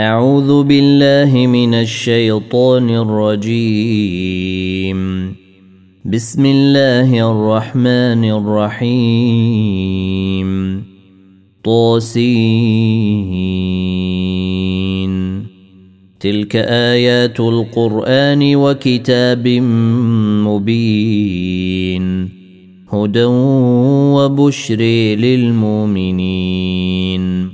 أعوذ بالله من الشيطان الرجيم. بسم الله الرحمن الرحيم. طاسين. تلك آيات القرآن وكتاب مبين. هدى وبشر للمؤمنين.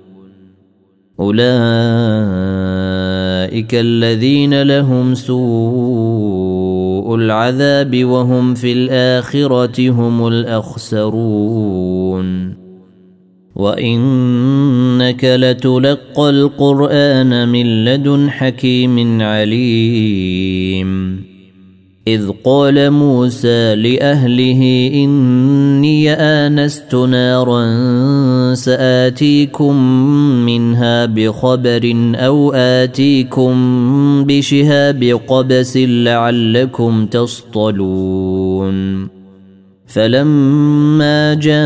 أولئك الذين لهم سوء العذاب وهم في الآخرة هم الأخسرون. وإنك لتلقى القرآن من لدن حكيم عليم. إذ قال موسى لأهله إني آنست نارا سآتيكم منها بخبر أو آتيكم بشهاب قبس لعلكم تصطلون. فلما جاءها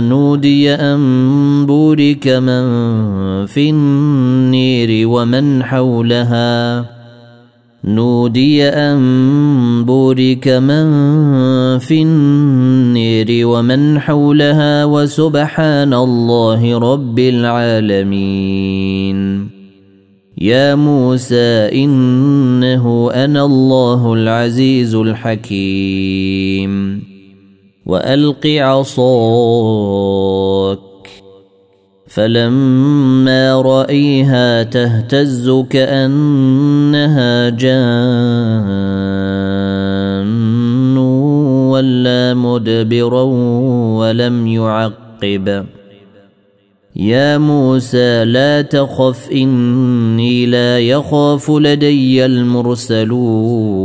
نودي أن بورك من في النار ومن حولها نودي أن بورك من في النير ومن حولها وسبحان الله رب العالمين. يا موسى إنه أنا الله العزيز الحكيم. وألق عصاك فلما رأيها تهتز كأنها جان ولا مدبرا ولم يعقب. يا موسى لا تخف إني لا يخاف لدي المرسلون.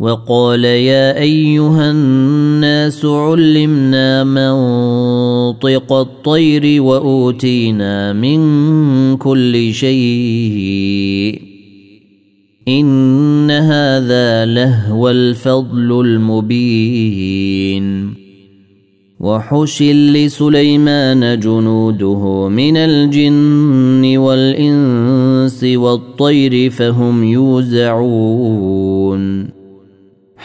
وقال يا أيها الناس علمنا منطق الطير وأوتينا من كل شيء إن هذا لهو الفضل المبين وحشل لسليمان جنوده من الجن والإنس والطير فهم يوزعون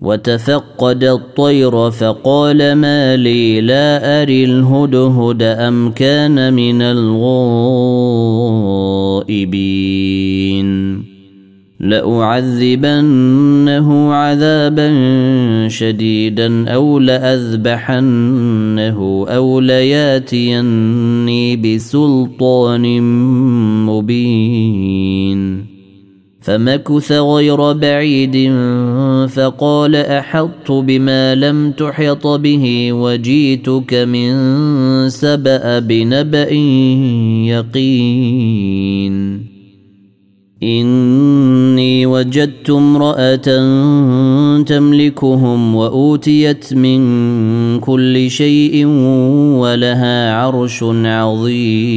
وتفقد الطير فقال ما لي لا أري الهدهد أم كان من الغائبين. لأعذبنه عذابا شديدا أو لأذبحنه أو لياتيني بسلطان مبين. فمكث غير بعيد فقال أحطت بما لم تحط به وجيتك من سبأ بنبأ يقين. إني وجدت امرأة تملكهم وأوتيت من كل شيء ولها عرش عظيم.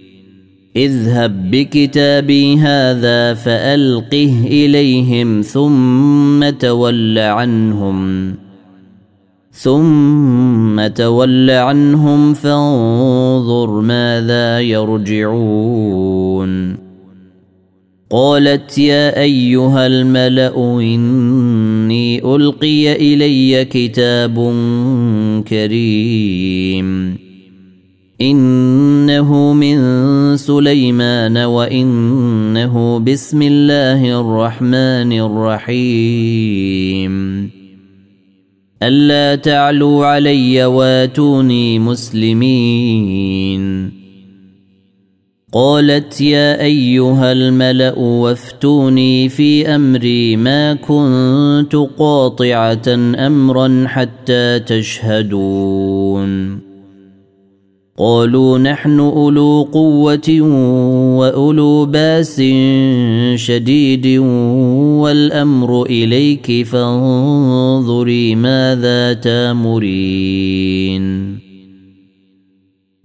اذهب بكتابي هذا فألقه إليهم ثم تول عنهم. ثم تول عنهم فانظر ماذا يرجعون. قالت يا أيها الملأ إني ألقي إلي كتاب كريم. إنه من سليمان وإنه بسم الله الرحمن الرحيم. ألا تعلوا علي واتوني مسلمين. قالت يا أيها الملأ وافتوني في أمري ما كنت قاطعة أمرا حتى تشهدون. قالوا نحن أولو قوة وأولو باس شديد والأمر إليك فانظري ماذا تامرين.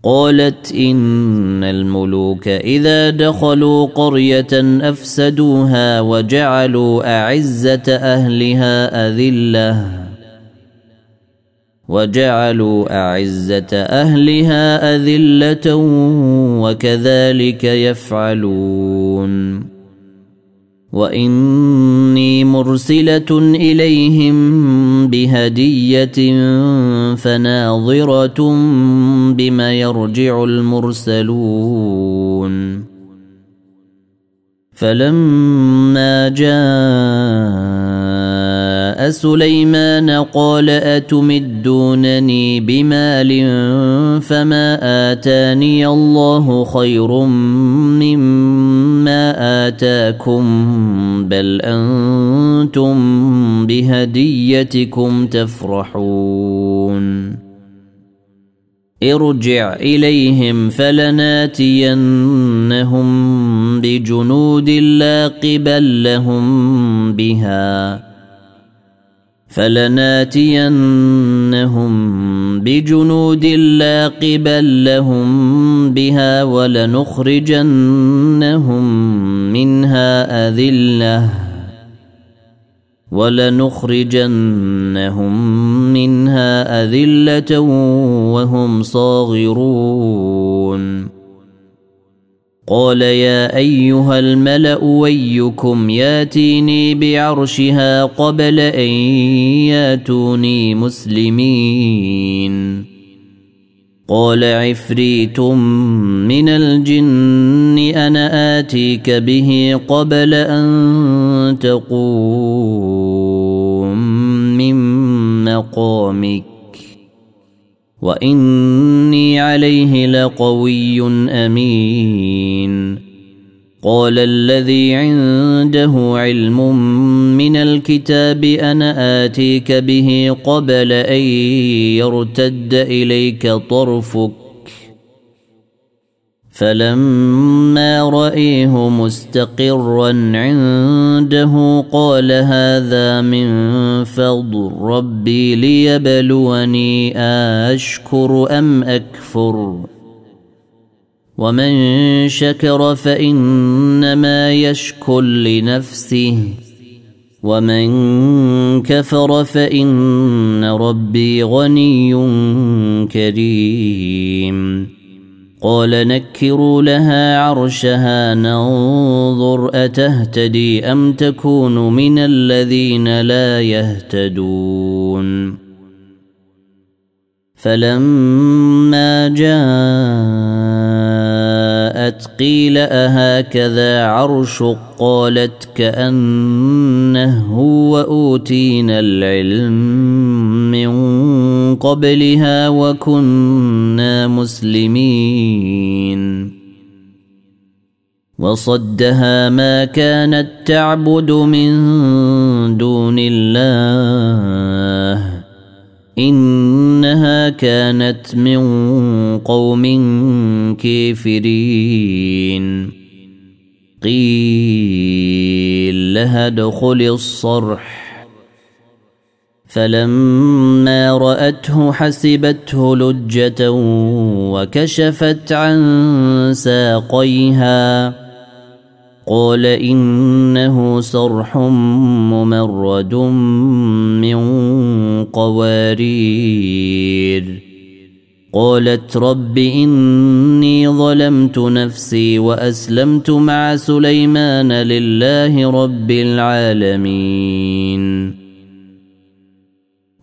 قالت إن الملوك إذا دخلوا قرية أفسدوها وجعلوا أعزة أهلها أذلة. وجعلوا أعزة أهلها أذلة وكذلك يفعلون. وإني مرسلة إليهم بهدية فناظرة بما يرجع المرسلون. فلما جاء سليمان قال أتمدونني بمال فما آتاني الله خير مما آتاكم بل أنتم بهديتكم تفرحون. ارجع إليهم فلناتينهم بجنود لا قبل لهم بها. فلناتينهم بجنود لا قبل لهم بها ولنخرجنهم منها أذلة ولنخرجنهم منها أذلة وهم صاغرون قال يا أيها الملأ ويكم ياتيني بعرشها قبل أن ياتوني مسلمين. قال عفريت من الجن أنا آتيك به قبل أن تقوم من مقامك. واني عليه لقوي امين. قال الذي عنده علم من الكتاب أنا اتيك به قبل ان يرتد اليك طرفك فلما رايه مستقرا عنده قال هذا من فضل ربي ليبلوني اشكر ام اكفر ومن شكر فانما يشكر لنفسه ومن كفر فان ربي غني كريم قال نكروا لها عرشها ننظر أتهتدي أم تكون من الذين لا يهتدون. فلما جاءت قيل أهكذا عرش قالت كأنه وأوتينا العلم من قبلها وكنا مسلمين. وصدها ما كانت تعبد من دون الله. إنها كانت من قوم كافرين. قيل لها ادخل الصرح. فلما رأته حسبته لجة وكشفت عن ساقيها. قال إنه صرح ممرد من قوارير. قالت رب إني ظلمت نفسي وأسلمت مع سليمان لله رب العالمين.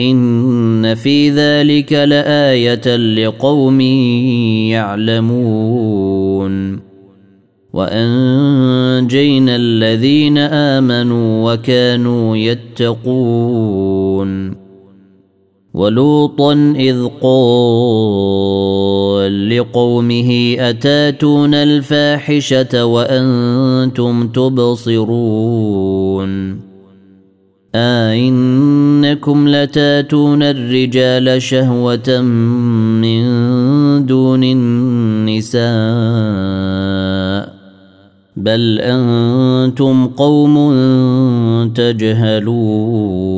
ان في ذلك لايه لقوم يعلمون وانجينا الذين امنوا وكانوا يتقون ولوطا اذ قال لقومه اتاتون الفاحشه وأنتم تبصرون أئنكم لتاتون الرجال شهوة من دون النساء بل أنتم قوم تجهلون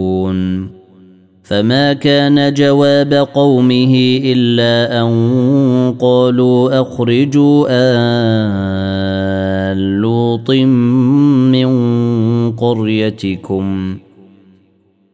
فما كان جواب قومه إلا أن قالوا أخرجوا آل لوط من قريتكم ۖ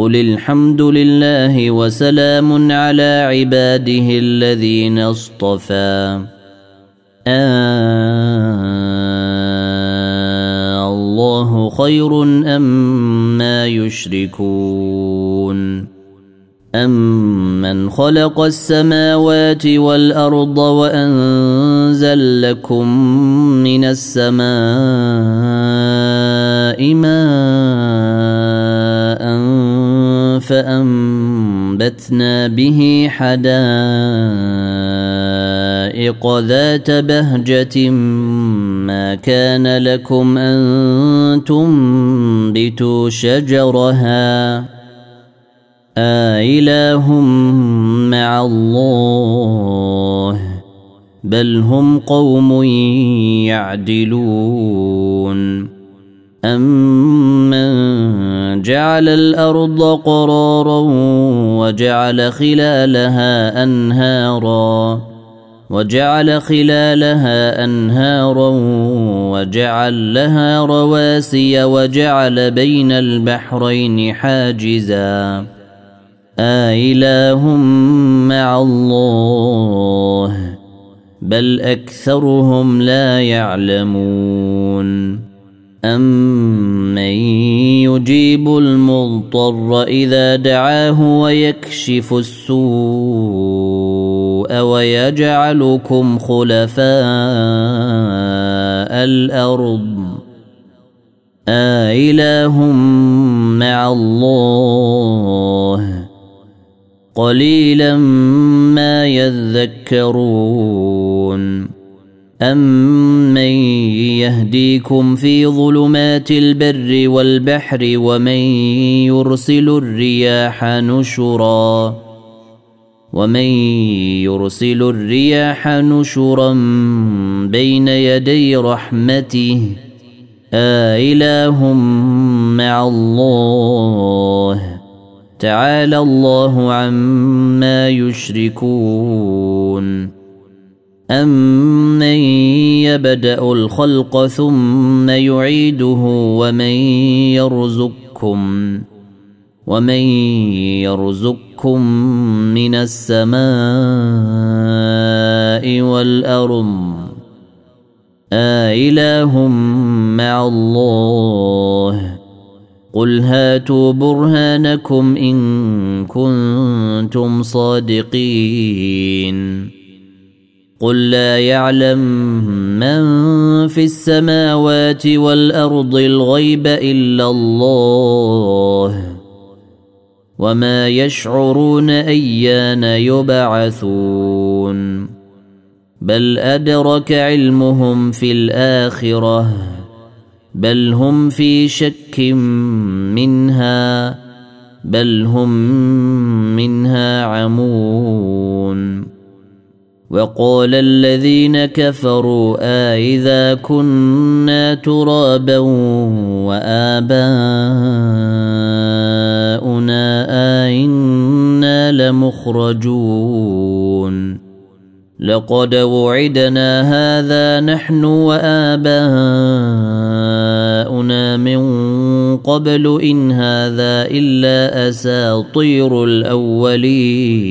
قل الحمد لله وسلام على عباده الذين اصطفى. الله خير أم ما يشركون. أمن خلق السماوات والأرض وأنزل لكم من السماء ماء فأنبتنا به حدائق ذات بهجة ما كان لكم أن تنبتوا شجرها. آإله مع الله بل هم قوم يعدلون. أمن جعل الأرض قرارا وجعل خلالها أنهارا وجعل خلالها أنهارا وجعل لها رواسي وجعل بين البحرين حاجزا آإله مع الله بل أكثرهم لا يعلمون أمن يجيب المضطر إذا دعاه ويكشف السوء ويجعلكم خلفاء الأرض آإله مع الله قليلا ما يذكرون أمن يهديكم في ظلمات البر والبحر ومن يرسل الرياح نشرا ومن يرسل الرياح نشرا بين يدي رحمته آإله مع الله تعالى الله عما يشركون أمن يبدأ الخلق ثم يعيده ومن يرزقكم ومن يرزقكم من السماء والأرض. آإله مع الله. قل هاتوا برهانكم إن كنتم صادقين. قل لا يعلم من في السماوات والارض الغيب الا الله وما يشعرون ايان يبعثون بل ادرك علمهم في الاخره بل هم في شك منها بل هم منها عمون وقال الذين كفروا آإذا كنا ترابا وآباؤنا آئنا لمخرجون. لقد وعدنا هذا نحن وآباؤنا من قبل إن هذا إلا أساطير الأولين.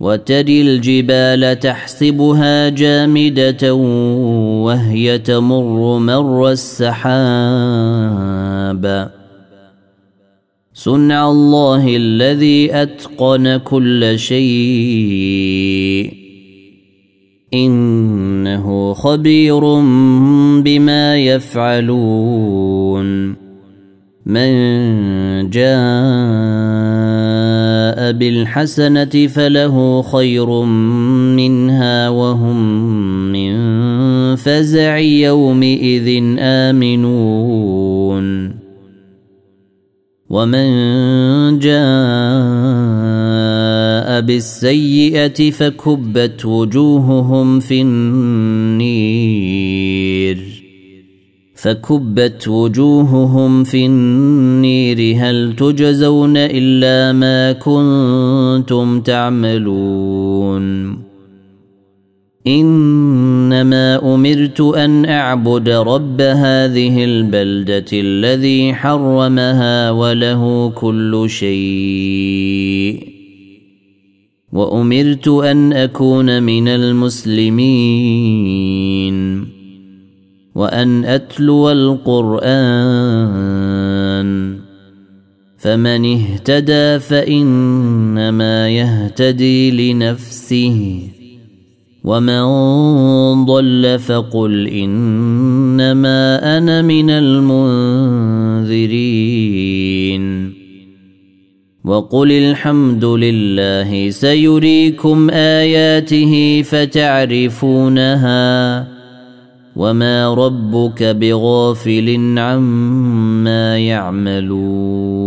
وتري الجبال تحسبها جامدة وهي تمر مر السحاب. صنع الله الذي أتقن كل شيء. إنه خبير بما يفعلون. من جاء بالحسنة فله خير منها وهم من فزع يومئذ آمنون. ومن جاء بالسيئة فكبت وجوههم في النير. فكبت وجوههم في النير هل تجزون إلا ما كنتم تعملون إنما أمرت أن أعبد رب هذه البلدة الذي حرمها وله كل شيء وأمرت أن أكون من المسلمين وأن أتلو القرآن فمن اهتدى فإنما يهتدي لنفسه ومن ضل فقل إنما أنا من المنذرين وقل الحمد لله سيريكم آياته فتعرفونها وما ربك بغافل عما يعملون